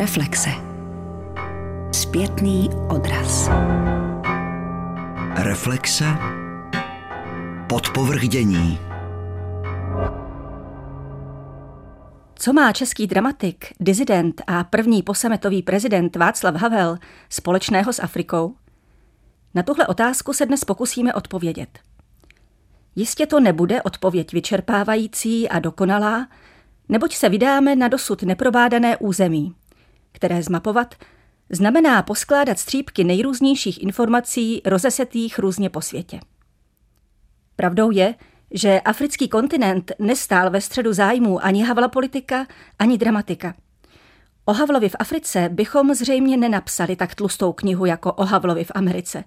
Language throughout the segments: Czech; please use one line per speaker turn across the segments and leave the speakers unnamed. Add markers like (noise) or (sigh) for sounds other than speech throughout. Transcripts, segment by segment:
Reflexe. Zpětný odraz.
Reflexe. Podpovrchdění.
Co má český dramatik, dizident a první posametový prezident Václav Havel společného s Afrikou? Na tuhle otázku se dnes pokusíme odpovědět. Jistě to nebude odpověď vyčerpávající a dokonalá, neboť se vydáme na dosud neprobádané území, které zmapovat znamená poskládat střípky nejrůznějších informací rozesetých různě po světě. Pravdou je, že africký kontinent nestál ve středu zájmů ani Havla politika, ani dramatika. O Havlovi v Africe bychom zřejmě nenapsali tak tlustou knihu jako o Havlovi v Americe.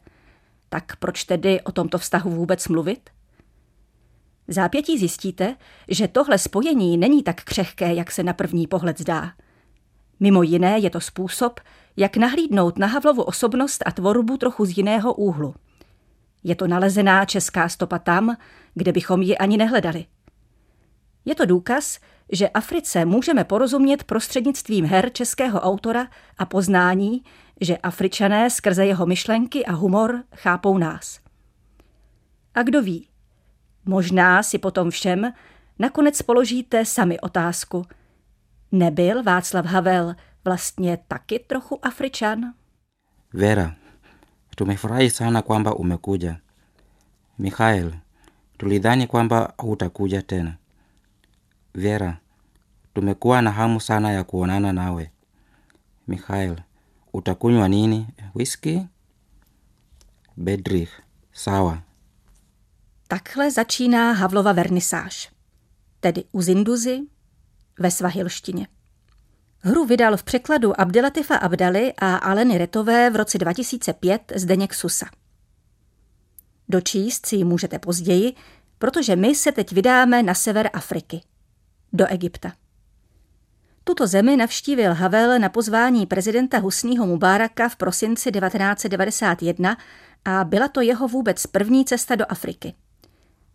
Tak proč tedy o tomto vztahu vůbec mluvit? V zápětí zjistíte, že tohle spojení není tak křehké, jak se na první pohled zdá. Mimo jiné je to způsob, jak nahlídnout na Havlovu osobnost a tvorbu trochu z jiného úhlu. Je to nalezená česká stopa tam, kde bychom ji ani nehledali. Je to důkaz, že Africe můžeme porozumět prostřednictvím her českého autora a poznání, že Afričané skrze jeho myšlenky a humor chápou nás. A kdo ví, možná si potom všem nakonec položíte sami otázku. Nebyl Václav Havel vlastně taky trochu Afričan?
Vera, tumefurahi sana kwamba umekuja. Mikhail, tulidhani kwamba hutakuja tena. Vera, tumekuwa na hamu sana ya kuonana nawe. Mikhail, utakunywa nini? Whisky? Bedrich, sawa.
Takhle začíná Havlova vernisáž, tedy u Zinduzy ve svahilštině. Hru vydal v překladu Abdelatifa Abdali a Aleny Retové v roce 2005 Zdeněk Susa. Dočíst si ji můžete později, protože my se teď vydáme na sever Afriky, do Egypta. Tuto zemi navštívil Havel na pozvání prezidenta Husního Mubáraka v prosinci 1991 a byla to jeho vůbec první cesta do Afriky.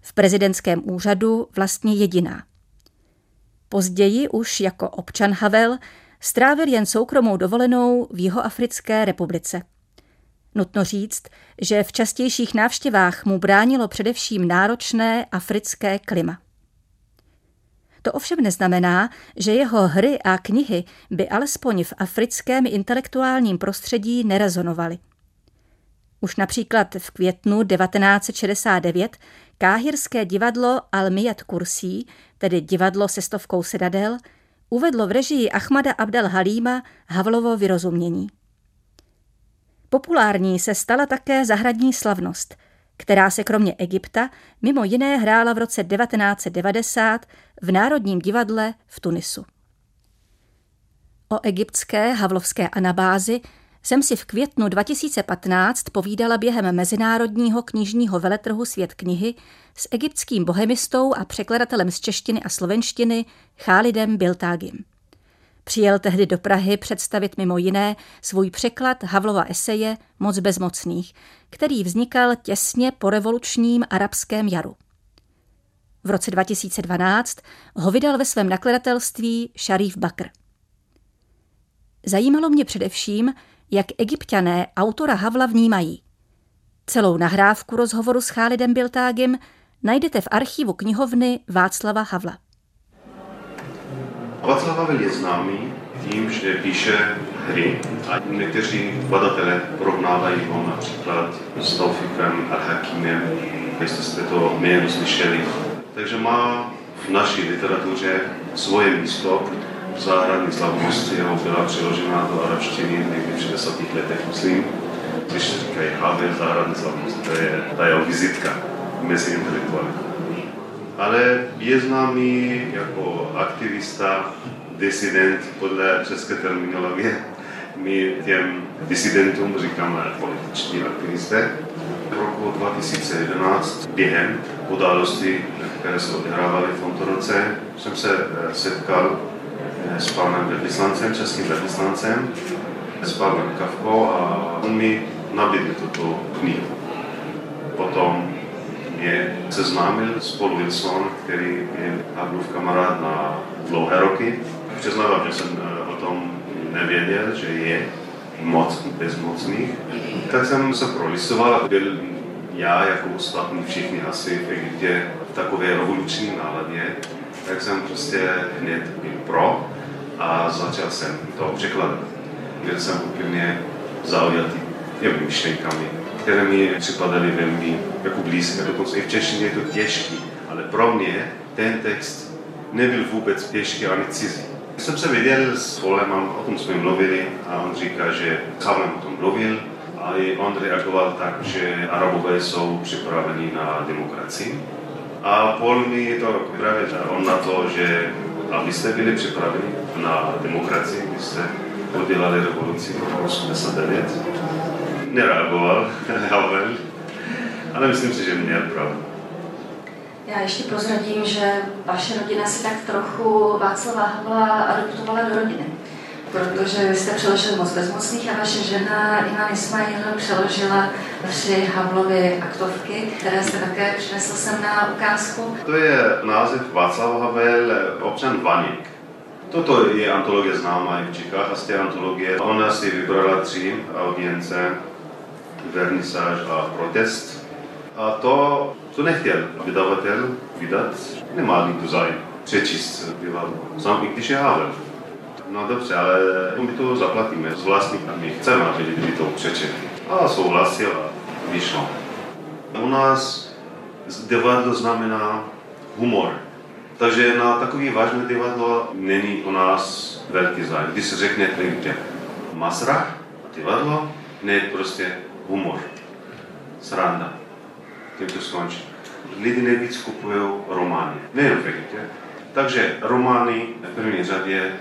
V prezidentském úřadu vlastně jediná. Později už jako občan Havel strávil jen soukromou dovolenou v Jihoafrické republice. Nutno říct, že v častějších návštěvách mu bránilo především náročné africké klima. To ovšem neznamená, že jeho hry a knihy by alespoň v africkém intelektuálním prostředí nerezonovaly. Už například v květnu 1969 káhirské divadlo Almiyat Kursi, tedy divadlo se stovkou sedadel, uvedlo v režii Ahmada Abdel Halíma Havlovo vyrozumění. Populární se stala také zahradní slavnost, která se kromě Egypta mimo jiné hrála v roce 1990 v Národním divadle v Tunisu. O egyptské havlovské anabázi jsem si v květnu 2015 povídala během mezinárodního knižního veletrhu Svět knihy s egyptským bohemistou a překladatelem z češtiny a slovenštiny Chálidem Biltágim. Přijel tehdy do Prahy představit mimo jiné svůj překlad Havlova eseje Moc bezmocných, který vznikal těsně po revolučním arabském jaru. V roce 2012 ho vydal ve svém nakladatelství Sharif Bakr. Zajímalo mě především, jak egyptiané autora Havla vnímají. Celou nahrávku rozhovoru s Chálidem Biltágem najdete v archivu knihovny Václava Havla.
Václav Havel je známý tím, že píše hry a někteří badatelé porovnávají ho například s Taufikem al-Hakimem, jestli jste to jméno slyšeli. Takže má v naší literatuře svoje místo, záhradní slavnosti, jeho byla přeložena do arabštiny někdy v 60. letech, myslím. Když říkají Havel, záhradní slavnost, to je ta jeho vizitka mezi intelektuály. Ale je známý jako aktivista, disident podle české terminologie. My těm disidentům říkáme političní aktivisté. V roku 2011 během událostí, které se odehrávaly v tomto roce, jsem se eh, setkal s panem velvyslancem, českým velvyslancem, s Pavlem Kavkou a on mi nabídl tuto knihu. Potom mě seznámil s Paul Wilson, který je Havlův kamarád na dlouhé roky. Přiznávám, že jsem eh, o tom nevěděl, že je moc bezmocných, tak jsem se prolistoval byl já jako ostatní všichni asi v Egyptě v takové revoluční náladě, tak jsem prostě hned byl pro a začal jsem to překládat. Byl jsem úplně zaujatý těmi myšlenkami, které mi připadaly velmi jako blízké, dokonce i v češtině je to těžký, ale pro mě ten text nebyl vůbec těžký ani cizí. Jsem se viděl s Polemem, o tom jsme mluvili a on říká, že Havlem o tom mluvil a i on reagoval tak, že Arabové jsou připraveni na demokracii. A Paul mi to právě on na to, že abyste byli připraveni na demokracii, byste udělali revoluci v 89. Nereagoval (laughs) Havel, ale myslím si, že měl pravdu.
Já ještě prozradím, že vaše rodina si tak trochu Václava Havla adoptovala do rodiny. Protože vy jste přeložil moc bezmocných a vaše žena Ivan Ismail přeložila tři Havlovy aktovky, které jste také přinesl sem na ukázku.
To je název Václav Havel, občan Vaněk. Toto je antologie známá i v Čechách a z té antologie ona si vybrala tři audience, vernisáž a protest. A to to nechtěl vydavatel vydat, nemá nikdo zájem přečíst divadlo. Sám i když je Havel. No dobře, ale my to zaplatíme z vlastníkami. Chceme, aby lidi to přečetli. A souhlasil a vyšlo. U nás divadlo znamená humor. Takže na takový vážné divadlo není u nás velký zájem. Když se řekne někde masrach, divadlo, ne prostě humor, sranda tím to skončí. Lidi nejvíc kupují romány, nejen v. Takže romány na první řadě,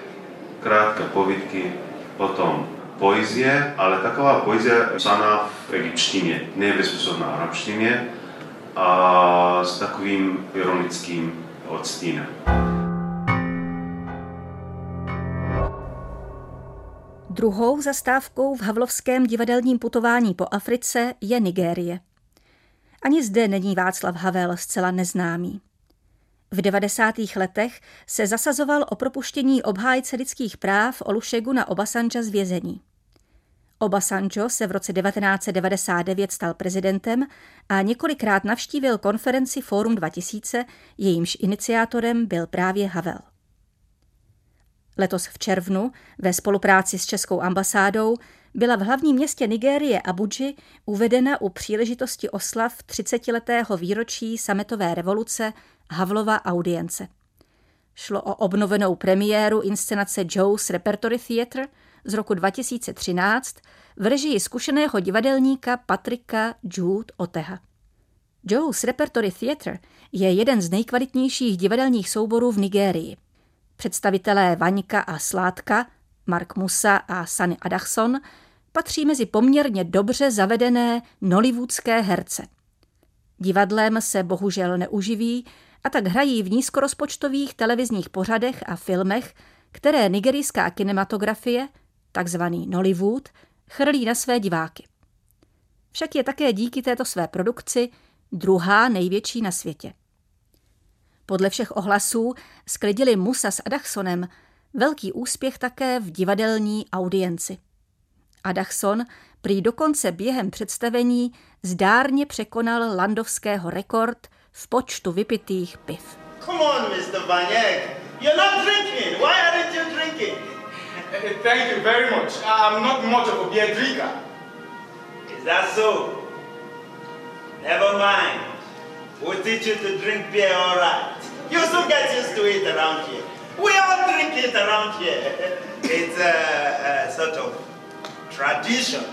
krátké povídky, potom poezie, ale taková poezie psaná v egyptštině, ne bezpůsobná arabštině a s takovým ironickým odstínem.
Druhou zastávkou v Havlovském divadelním putování po Africe je Nigérie. Ani zde není Václav Havel zcela neznámý. V 90. letech se zasazoval o propuštění obhájce lidských práv Olušeguna Obasanjo z vězení. Obasanjo se v roce 1999 stal prezidentem a několikrát navštívil konferenci Fórum 2000, jejímž iniciátorem byl právě Havel. Letos v červnu ve spolupráci s Českou ambasádou byla v hlavním městě Nigérie Abuji uvedena u příležitosti oslav 30-letého výročí sametové revoluce Havlova audience. Šlo o obnovenou premiéru inscenace Joe's Repertory Theatre z roku 2013 v režii zkušeného divadelníka Patrika Jude Oteha. Joe's Repertory Theatre je jeden z nejkvalitnějších divadelních souborů v Nigérii. Představitelé Vaňka a Sládka, Mark Musa a Sunny Adachson patří mezi poměrně dobře zavedené nollywoodské herce. Divadlem se bohužel neuživí a tak hrají v nízkorozpočtových televizních pořadech a filmech, které nigerijská kinematografie, takzvaný Nollywood, chrlí na své diváky. Však je také díky této své produkci druhá největší na světě. Podle všech ohlasů sklidili Musa s Adachsonem velký úspěch také v divadelní audienci. Adachson prý dokonce během představení zdárně překonal landovského rekord v počtu vypitých piv. Come on, Mr. Vanyek. You're not drinking. Why aren't you drinking? (laughs)
Thank you very much. I'm not much of a beer drinker.
Is that so? Never mind. We'll teach you to drink beer all right. You'll soon get used to it around here. We all drink it around here. (laughs) It's a, a sort of tradition.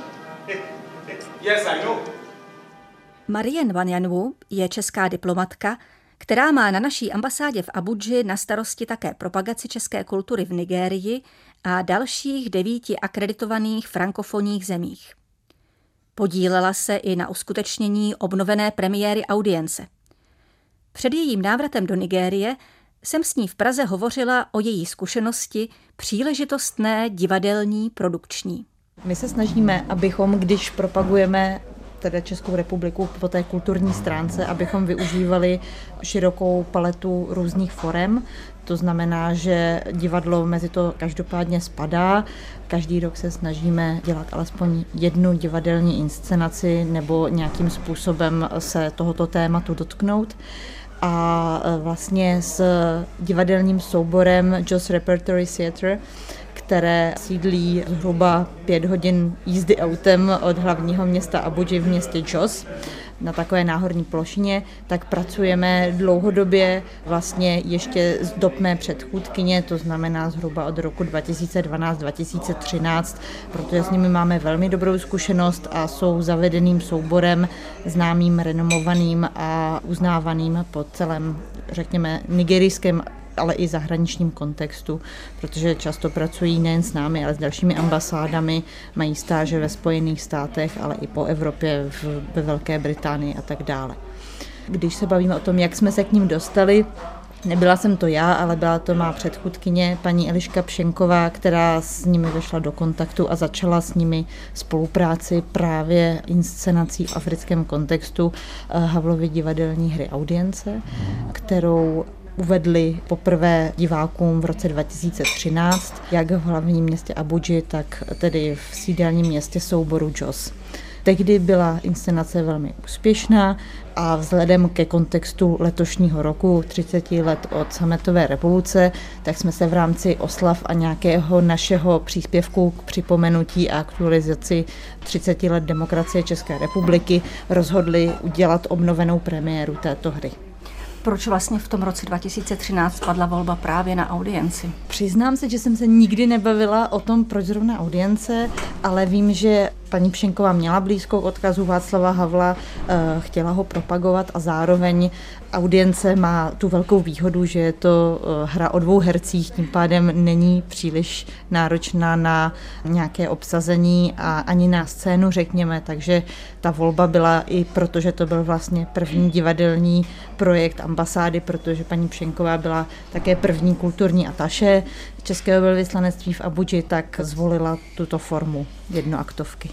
(laughs)
yes, I know.
Marien Vanjanwu je česká diplomatka, která má na naší ambasádě v Abuji na starosti také propagaci české kultury v Nigérii a dalších devíti akreditovaných frankofonních zemích. Podílela se i na uskutečnění obnovené premiéry audience. Před jejím návratem do Nigérie jsem s ní v Praze hovořila o její zkušenosti příležitostné divadelní produkční.
My se snažíme, abychom, když propagujeme teda Českou republiku po té kulturní stránce, abychom využívali širokou paletu různých forem. To znamená, že divadlo mezi to každopádně spadá. Každý rok se snažíme dělat alespoň jednu divadelní inscenaci nebo nějakým způsobem se tohoto tématu dotknout a e, vlastně s divadelním souborem Joss Repertory Theatre, které sídlí zhruba pět hodin jízdy autem od hlavního města Abuji v městě Jos na takové náhorní plošině, tak pracujeme dlouhodobě vlastně ještě z dob mé předchůdkyně, to znamená zhruba od roku 2012-2013, protože s nimi máme velmi dobrou zkušenost a jsou zavedeným souborem známým, renomovaným a uznávaným po celém, řekněme, nigerijském ale i zahraničním kontextu, protože často pracují nejen s námi, ale s dalšími ambasádami, mají stáže ve Spojených státech, ale i po Evropě, ve Velké Británii a tak dále. Když se bavíme o tom, jak jsme se k ním dostali, Nebyla jsem to já, ale byla to má předchůdkyně, paní Eliška Pšenková, která s nimi vešla do kontaktu a začala s nimi spolupráci právě inscenací v africkém kontextu eh, Havlovy divadelní hry Audience, kterou uvedli poprvé divákům v roce 2013, jak v hlavním městě Abuji, tak tedy v sídelním městě souboru Jos. Tehdy byla inscenace velmi úspěšná a vzhledem ke kontextu letošního roku, 30 let od sametové revoluce, tak jsme se v rámci oslav a nějakého našeho příspěvku k připomenutí a aktualizaci 30 let demokracie České republiky rozhodli udělat obnovenou premiéru této hry.
Proč vlastně v tom roce 2013 padla volba právě na audienci?
Přiznám se, že jsem se nikdy nebavila o tom, proč zrovna audience, ale vím, že paní Pšenková měla blízko k odkazu Václava Havla, eh, chtěla ho propagovat a zároveň audience má tu velkou výhodu, že je to eh, hra o dvou hercích, tím pádem není příliš náročná na nějaké obsazení a ani na scénu, řekněme, takže ta volba byla i proto, že to byl vlastně první divadelní projekt ambasády, protože paní Pšenková byla také první kulturní ataše Českého velvyslanectví v Abuji, tak zvolila tuto formu jednoaktovky.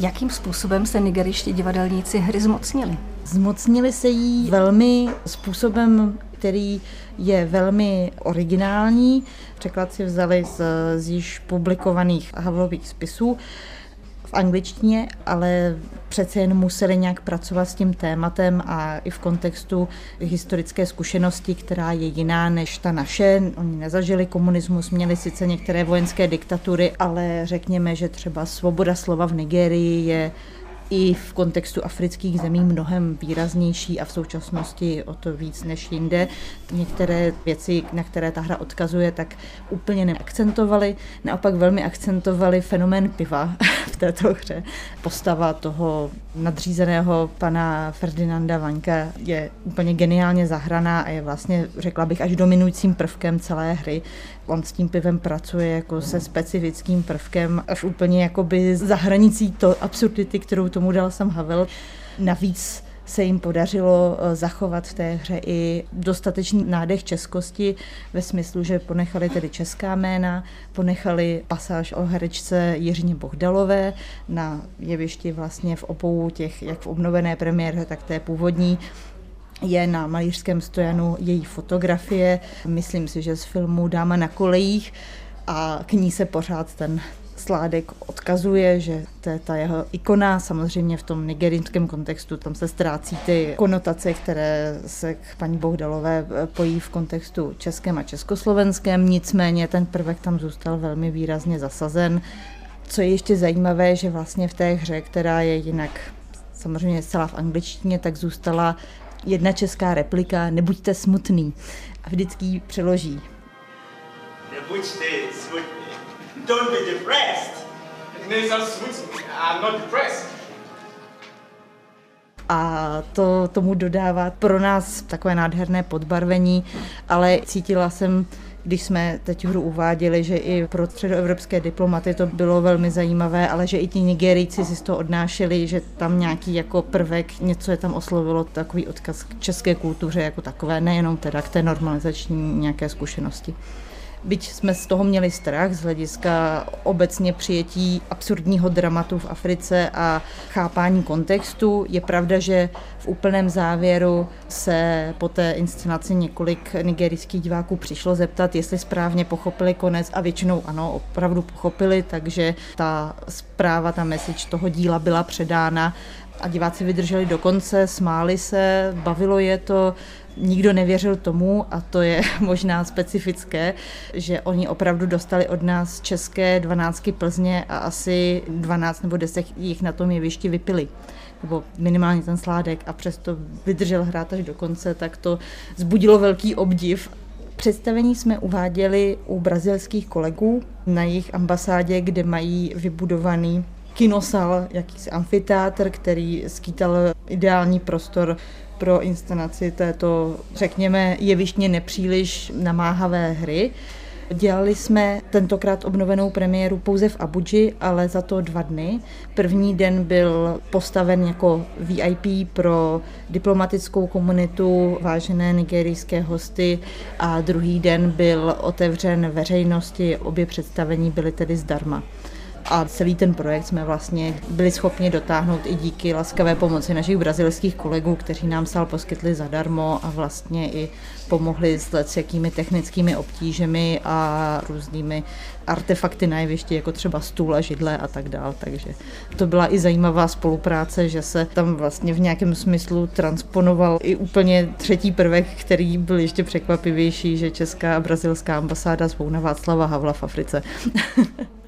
Jakým způsobem se nigeriští divadelníci hry zmocnili?
Zmocnili se jí velmi způsobem, který je velmi originální. Překlad si vzali z, z již publikovaných Havlových spisů angličtině, ale přece jen museli nějak pracovat s tím tématem a i v kontextu historické zkušenosti, která je jiná než ta naše. Oni nezažili komunismus, měli sice některé vojenské diktatury, ale řekněme, že třeba svoboda slova v Nigerii je i v kontextu afrických zemí mnohem výraznější a v současnosti o to víc než jinde. Některé věci, na které ta hra odkazuje, tak úplně neakcentovali, naopak velmi akcentovali fenomén piva (laughs) v této hře. Postava toho nadřízeného pana Ferdinanda Vanka je úplně geniálně zahraná a je vlastně, řekla bych, až dominujícím prvkem celé hry. On s tím pivem pracuje jako se specifickým prvkem, až úplně jakoby za hranicí to absurdity, kterou tomu dal sam Havel. Navíc se jim podařilo eh, zachovat v té hře i dostatečný nádech českosti ve smyslu, že ponechali tedy česká jména, ponechali pasáž o herečce Jiřině Bohdalové na jevišti vlastně v obou těch, jak v obnovené premiéře, tak té původní je na malířském stojanu její fotografie, myslím si, že z filmu Dáma na kolejích. A k ní se pořád ten Sládek odkazuje, že to je ta jeho ikona, samozřejmě v tom nigerijském kontextu, tam se ztrácí ty konotace, které se k paní Bohdalové pojí v kontextu českém a československém, nicméně ten prvek tam zůstal velmi výrazně zasazen. Co je ještě zajímavé, že vlastně v té hře, která je jinak samozřejmě celá v angličtině, tak zůstala jedna česká replika Nebuďte smutný a vždycky ji přeloží.
Nebuďte smutný. Don't be depressed.
Nejsem smutný. I'm not depressed.
a to tomu dodává pro nás takové nádherné podbarvení, ale cítila jsem, když jsme teď hru uváděli, že i pro středoevropské diplomaty to bylo velmi zajímavé, ale že i ti Nigerijci si z toho odnášeli, že tam nějaký jako prvek, něco je tam oslovilo, takový odkaz k české kultuře jako takové, nejenom teda k té normalizační nějaké zkušenosti. Byť jsme z toho měli strach z hlediska obecně přijetí absurdního dramatu v Africe a chápání kontextu, je pravda, že v úplném závěru se po té inscenaci několik nigerijských diváků přišlo zeptat, jestli správně pochopili konec a většinou ano, opravdu pochopili, takže ta zpráva, ta message toho díla byla předána a diváci vydrželi do konce, smáli se, bavilo je to, nikdo nevěřil tomu, a to je (laughs) možná specifické, že oni opravdu dostali od nás české dvanáctky Plzně a asi 12 nebo 10 jich na tom jevišti vypili nebo minimálně ten sládek a přesto vydržel hrát až do konce, tak to zbudilo velký obdiv. Představení jsme uváděli u brazilských kolegů na jejich ambasádě, kde mají vybudovaný kinosal, jakýsi amfiteátr, který skýtal ideální prostor pro inscenaci této, řekněme, jevištně nepříliš namáhavé hry. Dělali jsme tentokrát obnovenou premiéru pouze v Abuji, ale za to dva dny. První den byl postaven jako VIP pro diplomatickou komunitu, vážené nigerijské hosty a druhý den byl otevřen veřejnosti. Obě představení byly tedy zdarma. A celý ten projekt jsme vlastně byli schopni dotáhnout i díky laskavé pomoci našich brazilských kolegů, kteří nám sál poskytli zadarmo a vlastně i pomohli s jakými technickými obtížemi a různými artefakty na jevišti, jako třeba stůl a židle a tak dál. Takže to byla i zajímavá spolupráce, že se tam vlastně v nějakém smyslu transponoval i úplně třetí prvek, který byl ještě překvapivější, že česká a brazilská ambasáda zvou na Václava Havla v Africe. (laughs)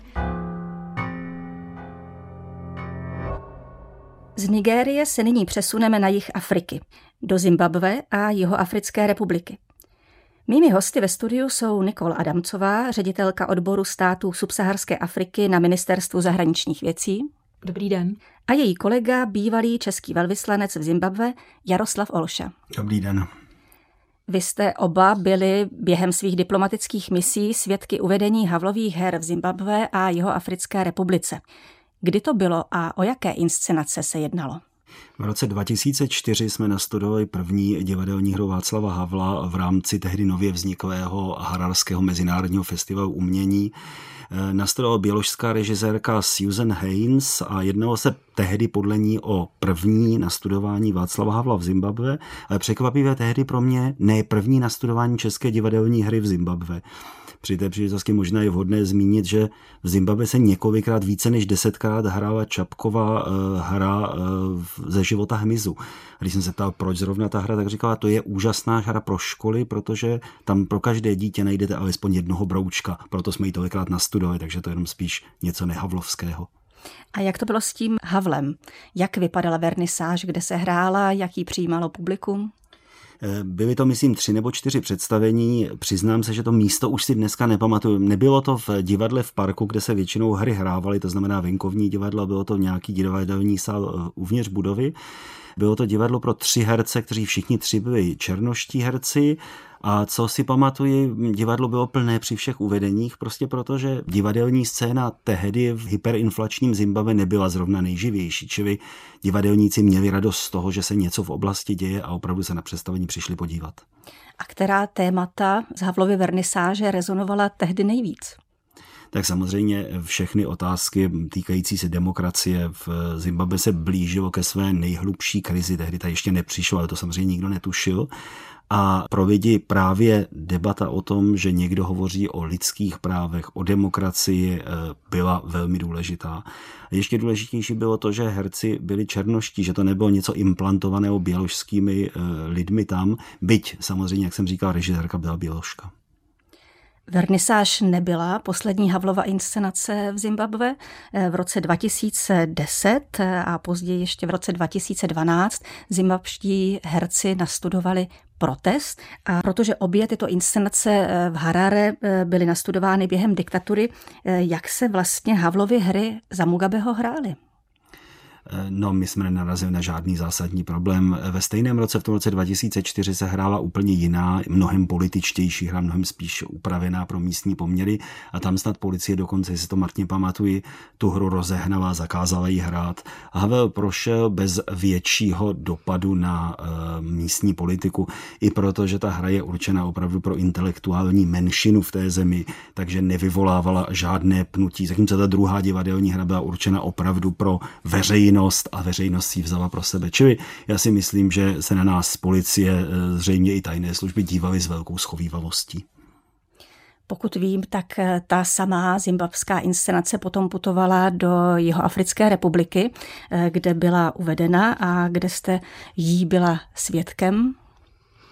Z Nigérie se nyní přesuneme na jih Afriky, do Zimbabwe a Jihoafrické republiky. Mými hosty ve studiu jsou Nikol Adamcová, ředitelka odboru států subsaharské Afriky na Ministerstvu zahraničních věcí.
Dobrý den.
A její kolega, bývalý český velvyslanec v Zimbabwe, Jaroslav Olša.
Dobrý den.
Vy jste oba byli během svých diplomatických misí svědky uvedení Havlových her v Zimbabwe a Jihoafrické republice. Kdy to bylo a o jaké inscenace se jednalo?
V roce 2004 jsme nastudovali první divadelní hru Václava Havla v rámci tehdy nově vzniklého Hararského mezinárodního festivalu umění. Eh, nastudovala běložská režisérka Susan Haynes a jednalo se tehdy podle ní o první nastudování Václava Havla v Zimbabwe, ale překvapivě tehdy pro mě ne první nastudování české divadelní hry v Zimbabwe. Při té příležitosti možná je vhodné zmínit, že v Zimbabwe se několikrát více než desetkrát hrála Čapková uh, hra uh, ze života hmyzu. A když jsem se ptal, proč zrovna ta hra, tak říkala, to je úžasná hra pro školy, protože tam pro každé dítě najdete alespoň jednoho broučka. Proto jsme ji tolikrát nastudovali, takže to je jenom spíš něco nehavlovského.
A jak to bylo s tím Havlem? Jak vypadala vernisáž, kde se hrála, jaký přijímalo publikum?
Byly to, myslím, tři nebo čtyři představení. Přiznám se, že to místo už si dneska nepamatuju. Nebylo to v divadle v parku, kde se většinou hry hrávaly, to znamená venkovní divadlo, bylo to nějaký divadelní sál eh, uvnitř budovy. Bylo to divadlo pro tři herce, kteří všichni tři byli černoští herci a co si pamatuji, divadlo bylo plné při všech uvedeních, prostě protože divadelní scéna tehdy v hyperinflačním Zimbabwe nebyla zrovna nejživější, čili divadelníci měli radost z toho, že se něco v oblasti děje a opravdu se na představení přišli podívat.
A která témata z Havlovy vernisáže rezonovala tehdy nejvíc?
Tak samozřejmě všechny otázky týkající se demokracie v Zimbabwe se blížilo ke své nejhlubší krizi. Tehdy ta ještě nepřišla, ale to samozřejmě nikdo netušil. A pro lidi právě debata o tom, že někdo hovoří o lidských právech, o demokracii, eh, byla velmi důležitá. Ještě důležitější bylo to, že herci byli černoští, že to nebylo něco implantovaného běložskými eh, lidmi tam, byť samozřejmě, jak jsem říkal, režisérka byla běložka.
Vernisáž nebyla poslední Havlova inscenace v Zimbabwe. Eh, v roce 2010 a později ještě v roce 2012 zimbabští herci nastudovali protest. A protože obě tyto inscenace eh, v Harare eh, byly nastudovány během diktatury, jak se vlastně Havlovy hry za Mugabeho hrály?
No, my jsme nenarazili na žádný zásadní problém. Ve stejném roce, v tom roce 2004, se hrála úplně jiná, mnohem političtější hra, mnohem spíš upravená pro místní poměry a tam snad policie dokonce, jestli to Martin pamatuji, tu hru rozehnala, zakázala ji hrát. Havel prošel bez většího dopadu na uh, místní politiku, i proto, že ta hra je určena opravdu pro intelektuální menšinu v té zemi, takže nevyvolávala žádné pnutí. Zatímco ta druhá divadelní hra byla určena opravdu pro veřejnost a veřejnost si vzala pro sebe. Čili já si myslím, že se na nás policie, eh, zřejmě i tajné služby dívaly s velkou schovývavostí.
Pokud vím, tak eh, ta samá zimbabská inscenace potom putovala do Jihoafrické republiky, eh, kde byla uvedena a kde jste jí byla svědkem.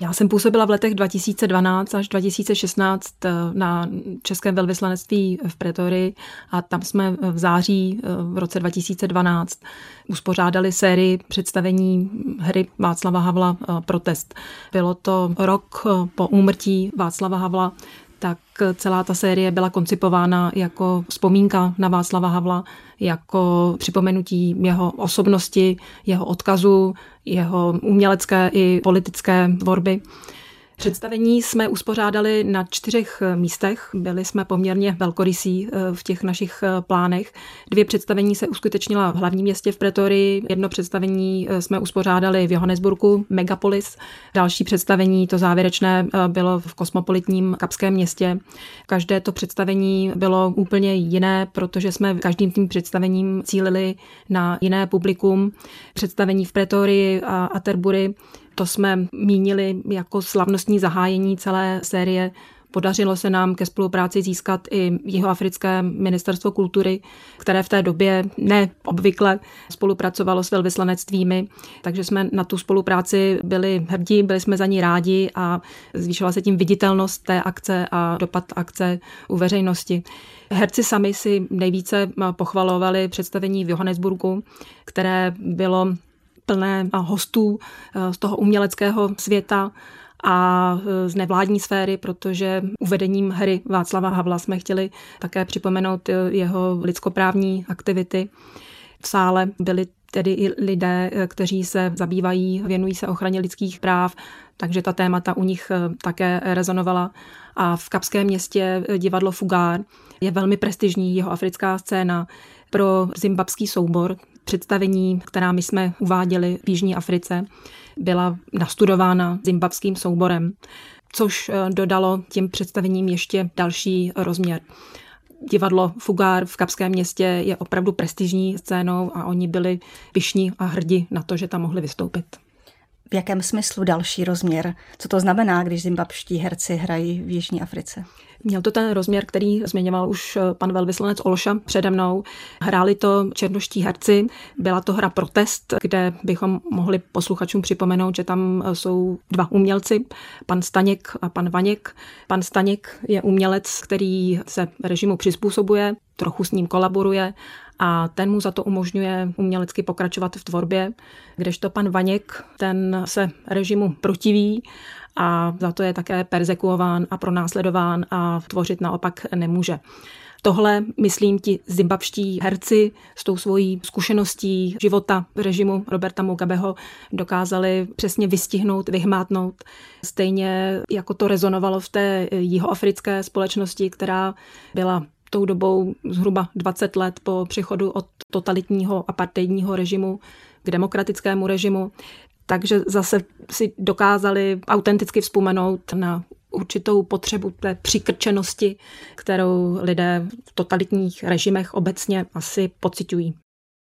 Já jsem působila v letech 2012 až 2016 eh, na Českém velvyslanectví v Pretorii a tam jsme v září v roce 2012 uspořádali sérii představení hry Václava Havla Protest. Bylo to rok po úmrtí Václava Havla, celá ta série byla koncipována jako vzpomínka na Václava Havla, jako připomenutí jeho osobnosti, jeho odkazu, jeho umělecké i politické tvorby. Představení jsme uspořádali na čtyřech místech, byli jsme poměrně velkorysí eh, v těch našich eh, plánech. Dvě představení se uskutečnila v hlavním městě v Pretorii, jedno představení eh, jsme uspořádali v Johannesburgu, Megapolis, další představení, to závěrečné, bylo v kosmopolitním kapském městě. Každé to představení bylo úplně jiné, protože jsme každým tím představením cílili na jiné publikum. Představení v Pretorii a Aterbury to jsme mínili jako slavnostní zahájení celé série. Podařilo se nám ke spolupráci získat i Jihoafrické ministerstvo kultury, které v té době neobvykle spolupracovalo s velvyslanectvími, takže jsme na tu spolupráci byli hrdí, byli jsme za ní rádi a zvýšila se tím viditelnost té akce a dopad akce u veřejnosti. Herci sami si nejvíce pochvalovali představení v Johannesburgu, které bylo plné hostů eh, z toho uměleckého světa a eh, z nevládní sféry, protože uvedením hry Václava Havla jsme chtěli také připomenout eh, jeho lidskoprávní aktivity. V sále byli tedy i lidé, kteří se zabývají, věnují se ochraně lidských práv, takže ta témata u nich také rezonovala. A v Kapském městě divadlo Fugár je velmi prestižní jeho africká scéna pro zimbabský soubor, představení, která my jsme uváděli v Jižní Africe, byla nastudována zimbabským souborem, což eh, dodalo těm představením ještě další rozměr. Divadlo Fugár v Kapském městě je opravdu prestižní scénou a oni byli pišní a hrdi na to, že tam mohli vystoupit.
V jakém smyslu další rozměr? Co to znamená, když zimbabští herci hrají v Jižní Africe?
Měl to ten rozměr, který zmiňoval už eh, pan velvyslanec Olša přede mnou. Hráli to černoští herci, byla to hra Protest, kde bychom mohli posluchačům připomenout, že tam eh, jsou dva umělci, pan Staněk a pan Vaněk. Pan Staněk je umělec, který se režimu přizpůsobuje, trochu s ním kolaboruje a ten mu za to umožňuje umělecky pokračovat v tvorbě, kdežto pan Vaněk, ten se režimu protiví a za to je také persekuován a pronásledován a tvořit naopak nemůže. Tohle, myslím, ti zimbabští herci s tou svojí zkušeností života v režimu Roberta Mugabeho dokázali přesně vystihnout, vyhmátnout. Stejně jako to rezonovalo v té jihoafrické společnosti, která byla tou dobou zhruba 20 let po přechodu od totalitního apartheidního režimu k demokratickému režimu, takže zase si dokázali autenticky vzpomenout na určitou potřebu té přikrčenosti, kterou lidé v totalitních režimech obecně asi pocitují.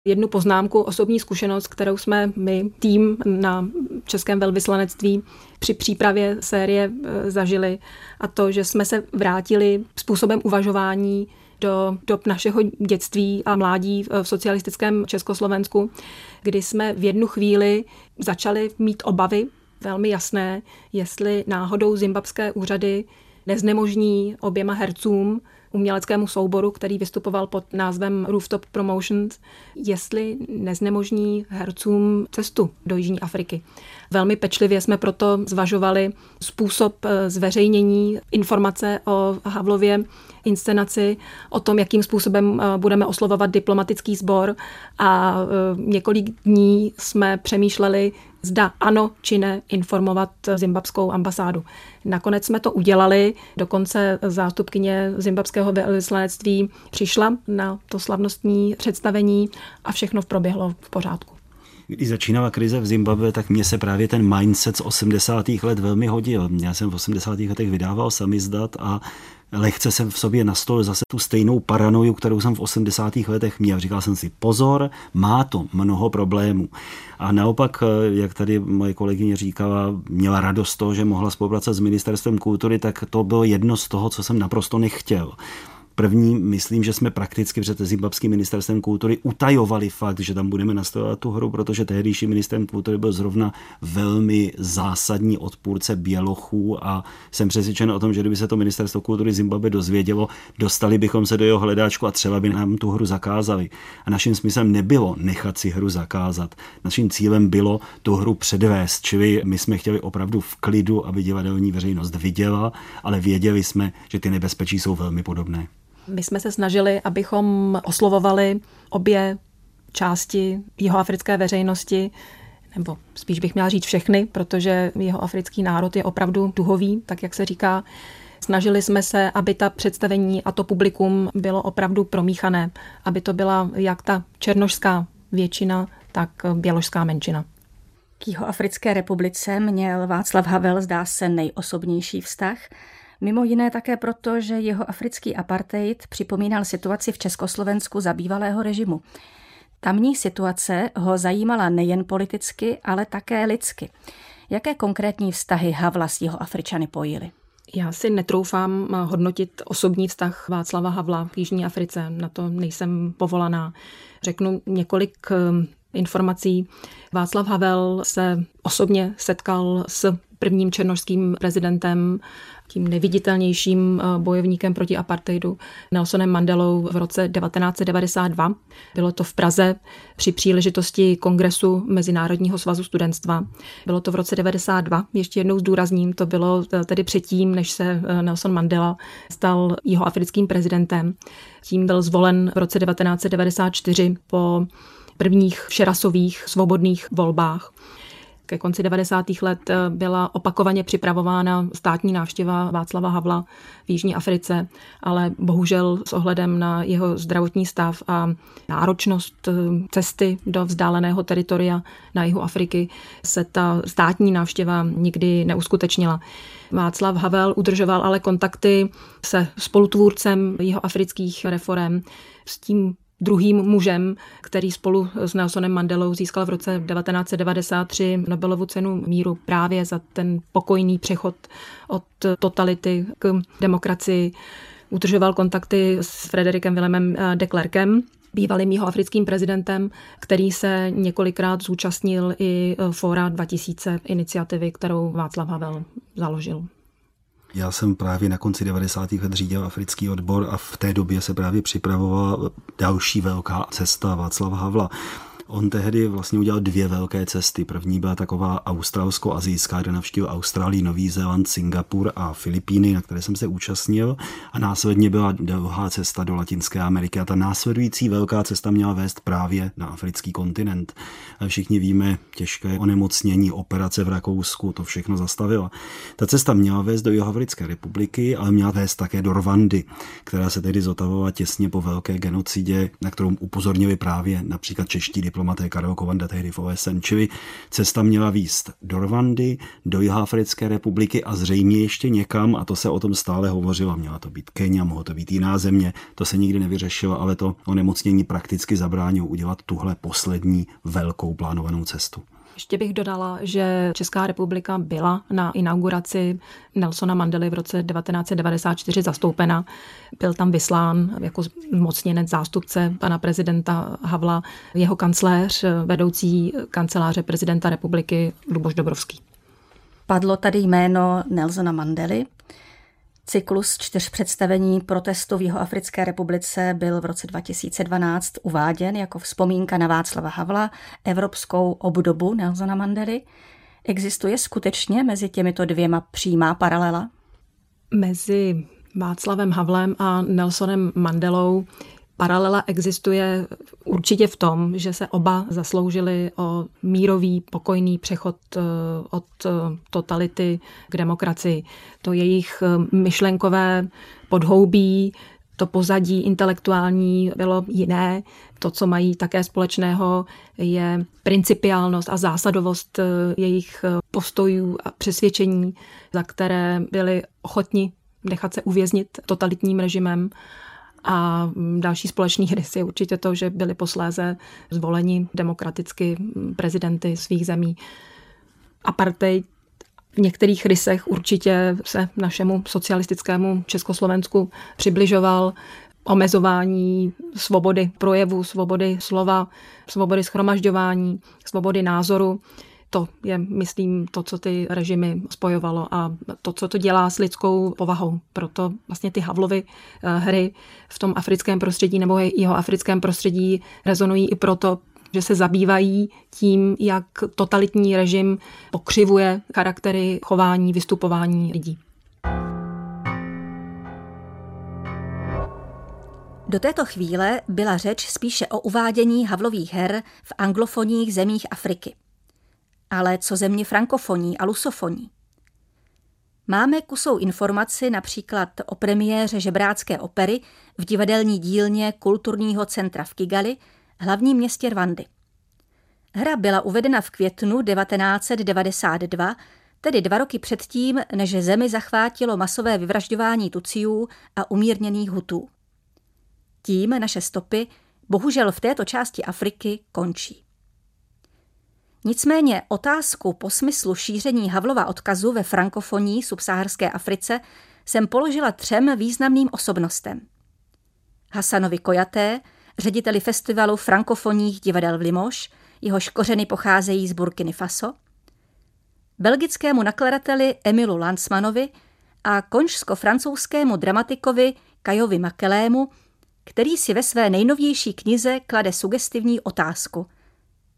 Jednu poznámku, osobní zkušenost, kterou jsme my, tým na Českém velvyslanectví při přípravě série e, zažili a to, že jsme se vrátili způsobem uvažování do dob našeho dětství a mládí v socialistickém Československu, kdy jsme v jednu chvíli začali mít obavy velmi jasné, jestli náhodou zimbabské úřady neznemožní oběma hercům uměleckému souboru, který vystupoval pod názvem Rooftop Promotions, jestli neznemožní hercům cestu do Jižní Afriky. Velmi pečlivě jsme proto zvažovali způsob eh, zveřejnění informace o Havlově inscenaci, o tom, jakým způsobem eh, budeme oslovovat diplomatický sbor a eh, několik dní jsme přemýšleli, zda ano či ne informovat zimbabskou ambasádu. Nakonec jsme to udělali, dokonce zástupkyně zimbabského vyslanectví přišla na to slavnostní představení a všechno proběhlo v pořádku.
Když začínala krize v Zimbabwe, tak mně se právě ten mindset z 80. let velmi hodil. Já jsem v 80. letech vydával samizdat a lehce jsem v sobě nastolil zase tu stejnou paranoju, kterou jsem v 80. letech měl. Říkal jsem si, pozor, má to mnoho problémů. A naopak, jak tady moje kolegyně říkala, měla radost toho, že mohla spolupracovat s ministerstvem kultury, tak to bylo jedno z toho, co jsem naprosto nechtěl. První, myslím, že jsme prakticky před zimbabským ministerstvem kultury utajovali fakt, že tam budeme nastavovat tu hru, protože tehdejší ministrem kultury byl zrovna velmi zásadní odpůrce bělochů a jsem přesvědčen o tom, že kdyby se to ministerstvo kultury Zimbabwe dozvědělo, dostali bychom se do jeho hledáčku a třeba by nám tu hru zakázali. A naším smyslem nebylo nechat si hru zakázat. Naším cílem bylo tu hru předvést, čili my jsme chtěli opravdu v klidu, aby divadelní veřejnost viděla, ale věděli jsme, že ty nebezpečí jsou velmi podobné.
My jsme se snažili, abychom oslovovali obě části jeho africké veřejnosti, nebo spíš bych měla říct všechny, protože jeho africký národ je opravdu duhový, tak jak se říká. Snažili jsme se, aby ta představení a to publikum bylo opravdu promíchané, aby to byla jak ta černožská většina, tak běložská menšina.
K Jihoafrické republice měl Václav Havel zdá se nejosobnější vztah. Mimo jiné také proto, že jeho africký apartheid připomínal situaci v Československu za bývalého režimu. Tamní situace ho zajímala nejen politicky, ale také lidsky. Jaké konkrétní vztahy Havla s jeho Afričany pojily?
Já si netroufám hodnotit osobní vztah Václava Havla k Jižní Africe, na to nejsem povolaná. Řeknu několik eh, informací. Václav Havel se osobně setkal s prvním černožským prezidentem tím neviditelnějším eh, bojovníkem proti apartheidu Nelsonem Mandelou v roce 1992. Bylo to v Praze při příležitosti kongresu Mezinárodního svazu studentstva. Bylo to v roce 92. Ještě jednou zdůrazním, to bylo eh, tedy předtím, než se eh, Nelson Mandela stal jeho africkým prezidentem. Tím byl zvolen v roce 1994 po prvních všerasových svobodných volbách ke konci 90. let eh, byla opakovaně připravována státní návštěva Václava Havla v Jižní Africe, ale bohužel s ohledem na jeho zdravotní stav a náročnost eh, cesty do vzdáleného teritoria na jihu Afriky se ta státní návštěva nikdy neuskutečnila. Václav Havel udržoval ale kontakty se spolutvůrcem jeho afrických reform, s tím druhým mužem, který spolu s Nelsonem Mandelou získal v roce 1993 Nobelovu cenu míru právě za ten pokojný přechod od totality k demokracii. Udržoval kontakty s Frederikem Willemem de Klerkem, bývalým jeho africkým prezidentem, který se několikrát zúčastnil i Fora 2000 iniciativy, kterou Václav Havel založil.
Já jsem právě na konci 90. let řídil africký odbor a v té době se právě připravovala další velká cesta Václava Havla. On tehdy vlastně udělal dvě velké cesty. První byla taková australsko-azijská, kde navštívil Austrálii, Nový Zéland, Singapur a Filipíny, na které jsem se účastnil. A následně byla dlouhá cesta do Latinské Ameriky. A ta následující velká cesta měla vést právě na africký kontinent. A všichni víme, těžké onemocnění, operace v Rakousku, to všechno zastavila. Ta cesta měla vést do Jihoafrické republiky, ale měla vést také do Rwandy, která se tedy zotavovala těsně po velké genocidě, na kterou upozornili právě například čeští diplomaté diplomaté Karel Kovanda tehdy v OSN, čili cesta měla výst do Rwandy, do Jihoafrické republiky a zřejmě ještě někam, a to se o tom stále hovořilo, měla to být Kenia, mohlo to být jiná země, to se nikdy nevyřešilo, ale to onemocnění prakticky zabránilo udělat tuhle poslední velkou plánovanou cestu.
Ještě bych dodala, že Česká republika byla na inauguraci Nelsona Mandely v roce 1994 zastoupena. Byl tam vyslán jako mocněnec zástupce pana prezidenta Havla, jeho kancléř, vedoucí kanceláře prezidenta republiky Luboš Dobrovský.
Padlo tady jméno Nelsona Mandely. Cyklus čtyř představení protestu v Jihoafrické republice byl v roce 2012 uváděn jako vzpomínka na Václava Havla, evropskou obdobu Nelsona Mandely. Existuje skutečně mezi těmito dvěma přímá paralela?
Mezi Václavem Havlem a Nelsonem Mandelou Paralela existuje určitě v tom, že se oba zasloužili o mírový, pokojný přechod eh, od eh, totality k demokracii. To jejich eh, myšlenkové podhoubí, to pozadí intelektuální bylo jiné. To, co mají také společného, je principiálnost a zásadovost jejich postojů a přesvědčení, za které byli ochotni nechat se uvěznit totalitním režimem a další společný rys je určitě to, že byli posléze zvoleni demokraticky prezidenty svých zemí. Apartheid v některých rysech určitě se našemu socialistickému Československu přibližoval omezování svobody projevu, svobody slova, svobody schromažďování, svobody názoru. To je, myslím, to, co ty režimy spojovalo a to, co to dělá s lidskou povahou. Proto vlastně ty Havlovy eh, hry v tom africkém prostředí nebo jeho africkém prostředí rezonují i proto, že se zabývají tím, jak totalitní režim pokřivuje charaktery chování, vystupování lidí.
Do této chvíle byla řeč spíše o uvádění Havlových her v anglofonních zemích Afriky. Ale co země frankofoní a lusofoní? Máme kusou informaci například o premiéře žebrácké opery v divadelní dílně kulturního centra v Kigali, hlavním městě Rwandy. Hra byla uvedena v květnu 1992, tedy dva roky předtím, než zemi zachvátilo masové vyvražďování Tuciů a umírněných Hutů. Tím naše stopy bohužel v této části Afriky končí. Nicméně otázku po smyslu šíření Havlova odkazu ve frankofonní subsaharské Africe jsem položila třem významným osobnostem. Hasanovi Kojaté, řediteli festivalu frankofonních divadel v Limoš, jehož kořeny pocházejí z Burkiny Faso, belgickému nakladateli Emilu Landsmanovi a konžsko-francouzskému dramatikovi Kajovi Makelému, který si ve své nejnovější knize klade sugestivní otázku.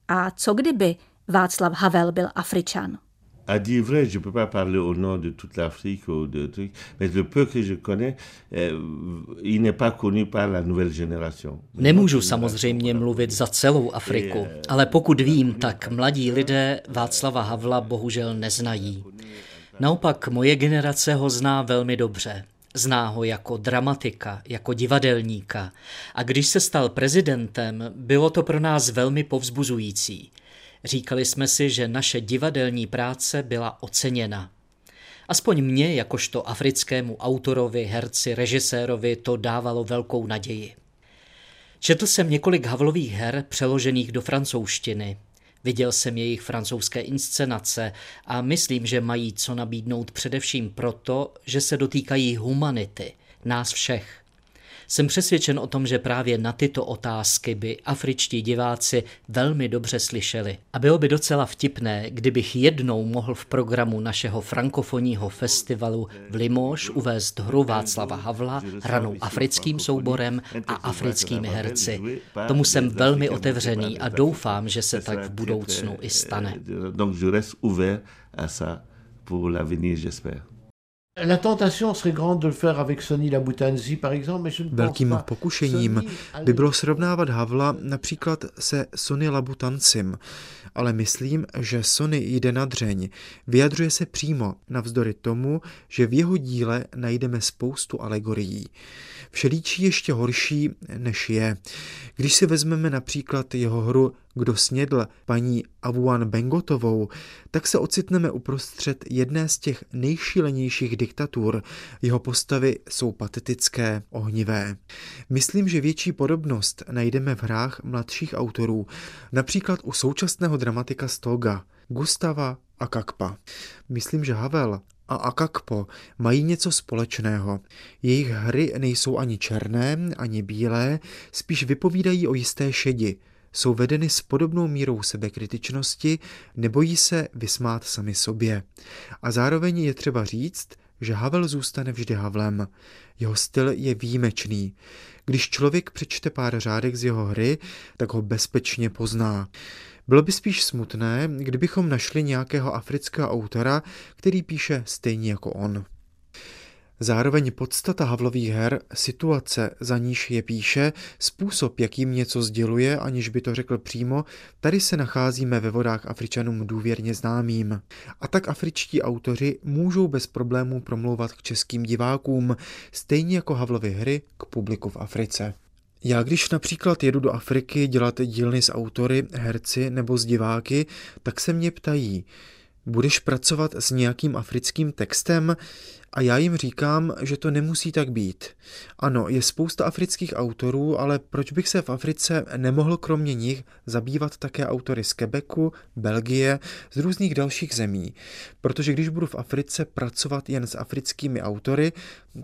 A co kdyby Václav Havel byl Afričan.
À dire vrai, je ne peux pas parler au nom de toute l'Afrique ou de trucs, mais le peu que je connais, euh, il n'est pas connu par la nouvelle génération.
Nemůžu samozřejmě mluvit za celou Afriku, ale pokud vím, tak mladí lidé Václava Havla bohužel neznají. Naopak moje generace ho zná velmi dobře. Zná ho jako dramatika, jako divadelníka. A když se stal prezidentem, bylo to pro nás velmi povzbuzující. Říkali jsme si, že naše divadelní práce byla oceněna. Aspoň mě, jakožto africkému autorovi, herci, režisérovi, to dávalo velkou naději. Četl jsem několik Havlových her přeložených do francouzštiny. Viděl jsem jejich francouzské inscenace a myslím, že mají co nabídnout především proto, že se dotýkají humanity, nás všech. Jsem přesvědčen o tom, že právě na tyto otázky by afričtí diváci velmi dobře slyšeli. A bylo by docela vtipné, kdybych jednou mohl v programu našeho frankofonního festivalu v Limoš uvést hru Václava Havla hranou africkým souborem a africkými herci. Tomu jsem velmi otevřený a doufám, že se tak v budoucnu i stane.
Pour l'avenir, j'espère.
Velkým pokušením by bylo srovnávat Havla například se Sonny Labutancim, ale myslím, že Sony jde na dřeň. Vyjadřuje se přímo, navzdory tomu, že v jeho díle najdeme spoustu alegorií. Všelíčí ještě horší, než je. Když si vezmeme například jeho hru Kdo snědl paní Avuan Bengotovou, tak se ocitneme uprostřed jedné z těch nejšílenějších diktatur. Jeho postavy jsou patetické, ohnivé. Myslím, že větší podobnost najdeme v hrách mladších autorů, například u současného dramatika Stoga, Gustava Akakpa. Myslím, že Havel a Akakpo mají něco společného. Jejich hry nejsou ani černé, ani bílé, spíš vypovídají o jisté šedi. Jsou vedeny s podobnou mírou sebekritičnosti, nebojí se vysmát sami sobě. A zároveň je třeba říct, že Havel zůstane vždy Havlem. Jeho styl je výjimečný. Když člověk přečte pár řádek z jeho hry, tak ho bezpečně pozná. Bylo by spíš smutné, kdybychom našli nějakého afrického autora, který píše stejně jako on. Zároveň podstata Havlových her, situace, za níž je píše, způsob, jakým něco sděluje, aniž by to řekl přímo, tady se nacházíme ve vodách Afričanům důvěrně známým. A tak afričtí autoři můžou bez problémů promlouvat k českým divákům, stejně jako Havlovy hry k publiku v Africe. Já když například jedu do Afriky dělat dílny s autory, herci nebo s diváky, tak se mě ptají, budeš pracovat s nějakým africkým textem? A já jim říkám, že to nemusí tak být. Ano, je spousta afrických autorů, ale proč bych se v Africe nemohl kromě nich zabývat také autory z Quebecu, Belgie, z různých dalších zemí? Protože když budu v Africe pracovat jen s africkými autory,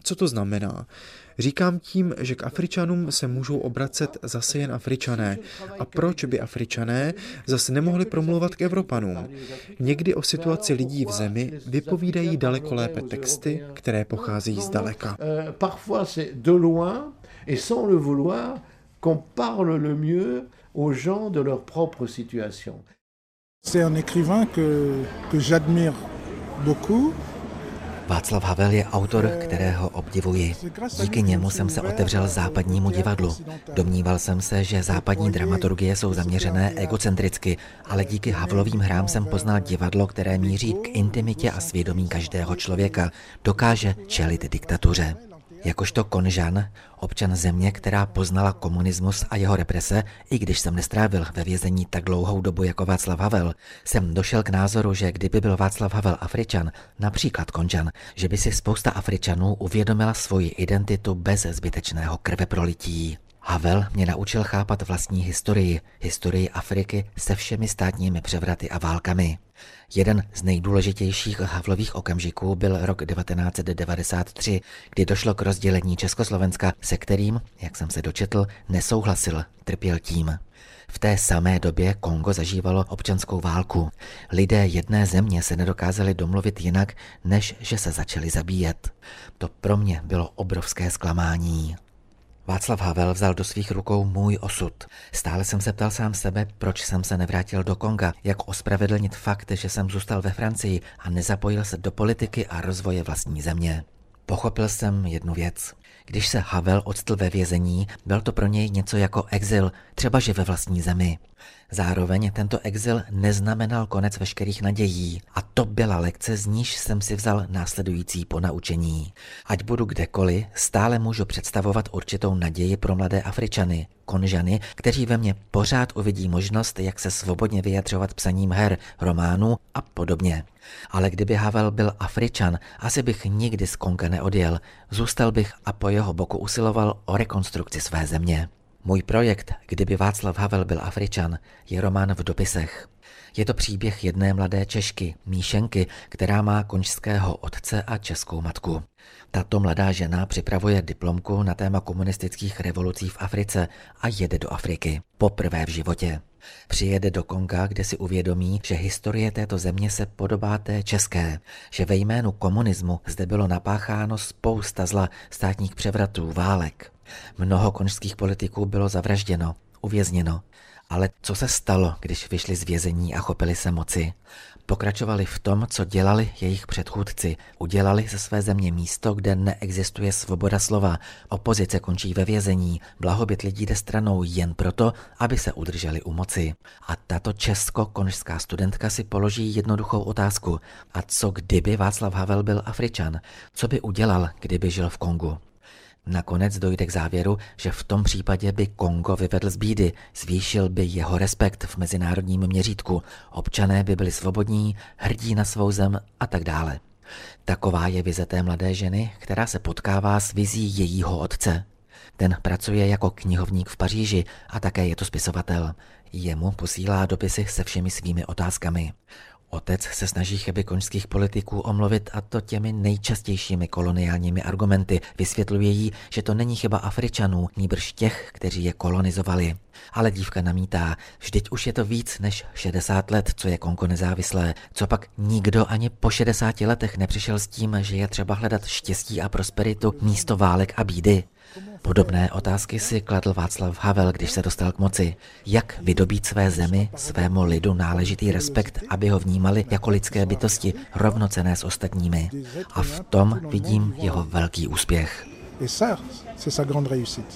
co to znamená? Říkám tím, že k Afričanům se můžou obracet zase jen Afričané. A proč by Afričané zase nemohli promluvat k Evropanům? Někdy o situaci lidí v zemi vypovídají daleko lépe texty, které pocházejí z daleka.
Parfois c'est de loin et sans le vouloir qu'on parle le mieux aux gens de leur propre situation.
C'est un écrivain que, que j'admire beaucoup.
Václav Havel je autor, kterého obdivuji. Díky němu jsem se otevřel západnímu divadlu. Domníval jsem se, že západní dramaturgie jsou zaměřené egocentricky, ale díky Havlovým hrám jsem poznal divadlo, které míří k intimitě a svědomí každého člověka, dokáže čelit diktatuře. Jakožto Konžan, občan země, která poznala komunismus a jeho represe, i když jsem nestrávil ve vězení tak dlouhou dobu jako Václav Havel, jsem došel k názoru, že kdyby byl Václav Havel Afričan, například Konžan, že by si spousta Afričanů uvědomila svoji identitu bez zbytečného krveprolití. Havel mě naučil chápat vlastní historii, historii Afriky se všemi státními převraty a válkami. Jeden z nejdůležitějších Havlových okamžiků byl rok 1993, kdy došlo k rozdělení Československa, se kterým, jak jsem se dočetl, nesouhlasil, trpěl tím. V té samé době Kongo zažívalo občanskou válku. Lidé jedné země se nedokázali domluvit jinak, než že se začali zabíjet. To pro mě bylo obrovské zklamání. Václav Havel vzal do svých rukou můj osud. Stále jsem se ptal sám sebe, proč jsem se nevrátil do Konga, jak ospravedlnit fakt, že jsem zůstal ve Francii a nezapojil se do politiky a rozvoje vlastní země. Pochopil jsem jednu věc. Když se Havel odstl ve vězení, byl to pro něj něco jako exil, třeba že ve vlastní zemi. Zároveň tento exil neznamenal konec veškerých nadějí a to byla lekce, z níž jsem si vzal následující ponaučení. Ať budu kdekoliv, stále můžu představovat určitou naději pro mladé Afričany, konžany, kteří ve mně pořád uvidí možnost, jak se svobodně vyjadřovat psaním her, románů a podobně. Ale kdyby Havel byl Afričan, asi bych nikdy z Konga neodjel. Zůstal bych a po jeho boku usiloval o rekonstrukci své země. Můj projekt, kdyby Václav Havel byl Afričan, je román v dopisech. Je to příběh jedné mladé Češky, Míšenky, která má končského otce a českou matku. Tato mladá žena připravuje diplomku na téma komunistických revolucí v Africe a jede do Afriky. Poprvé v životě. Přijede do Konga, kde si uvědomí, že historie této země se podobá té české, že ve jménu komunismu zde bylo napácháno spousta zla státních převratů, válek. Mnoho konžských politiků bylo zavražděno, uvězněno. Ale co se stalo, když vyšli z vězení a chopili se moci? Pokračovali v tom, co dělali jejich předchůdci. Udělali ze své země místo, kde neexistuje svoboda slova. Opozice končí ve vězení, blahobyt lidí jde stranou jen proto, aby se udrželi u moci. A tato česko-konžská studentka si položí jednoduchou otázku. A co kdyby Václav Havel byl Afričan? Co by udělal, kdyby žil v Kongu? Nakonec dojde k závěru, že v tom případě by Kongo vyvedl z bídy, zvýšil by jeho respekt v mezinárodním měřítku, občané by byli svobodní, hrdí na svou zem a tak dále. Taková je vize té mladé ženy, která se potkává s vizí jejího otce. Ten pracuje jako knihovník v Paříži a také je to spisovatel. Jemu posílá dopisy se všemi svými otázkami. Otec se snaží chyby koňských politiků omluvit a to těmi nejčastějšími koloniálními argumenty. Vysvětluje jí, že to není chyba Afričanů, níbrž těch, kteří je kolonizovali. Ale dívka namítá, vždyť už je to víc než 60 let, co je Kongo nezávislé. Co pak nikdo ani po 60 letech nepřišel s tím, že je třeba hledat štěstí a prosperitu místo válek a bídy. Podobné otázky si kladl Václav Havel, když se dostal k moci. Jak vydobít své zemi, svému lidu náležitý respekt, aby ho vnímali jako lidské bytosti, rovnocené s ostatními. A v tom vidím jeho velký úspěch.
Grande réussite.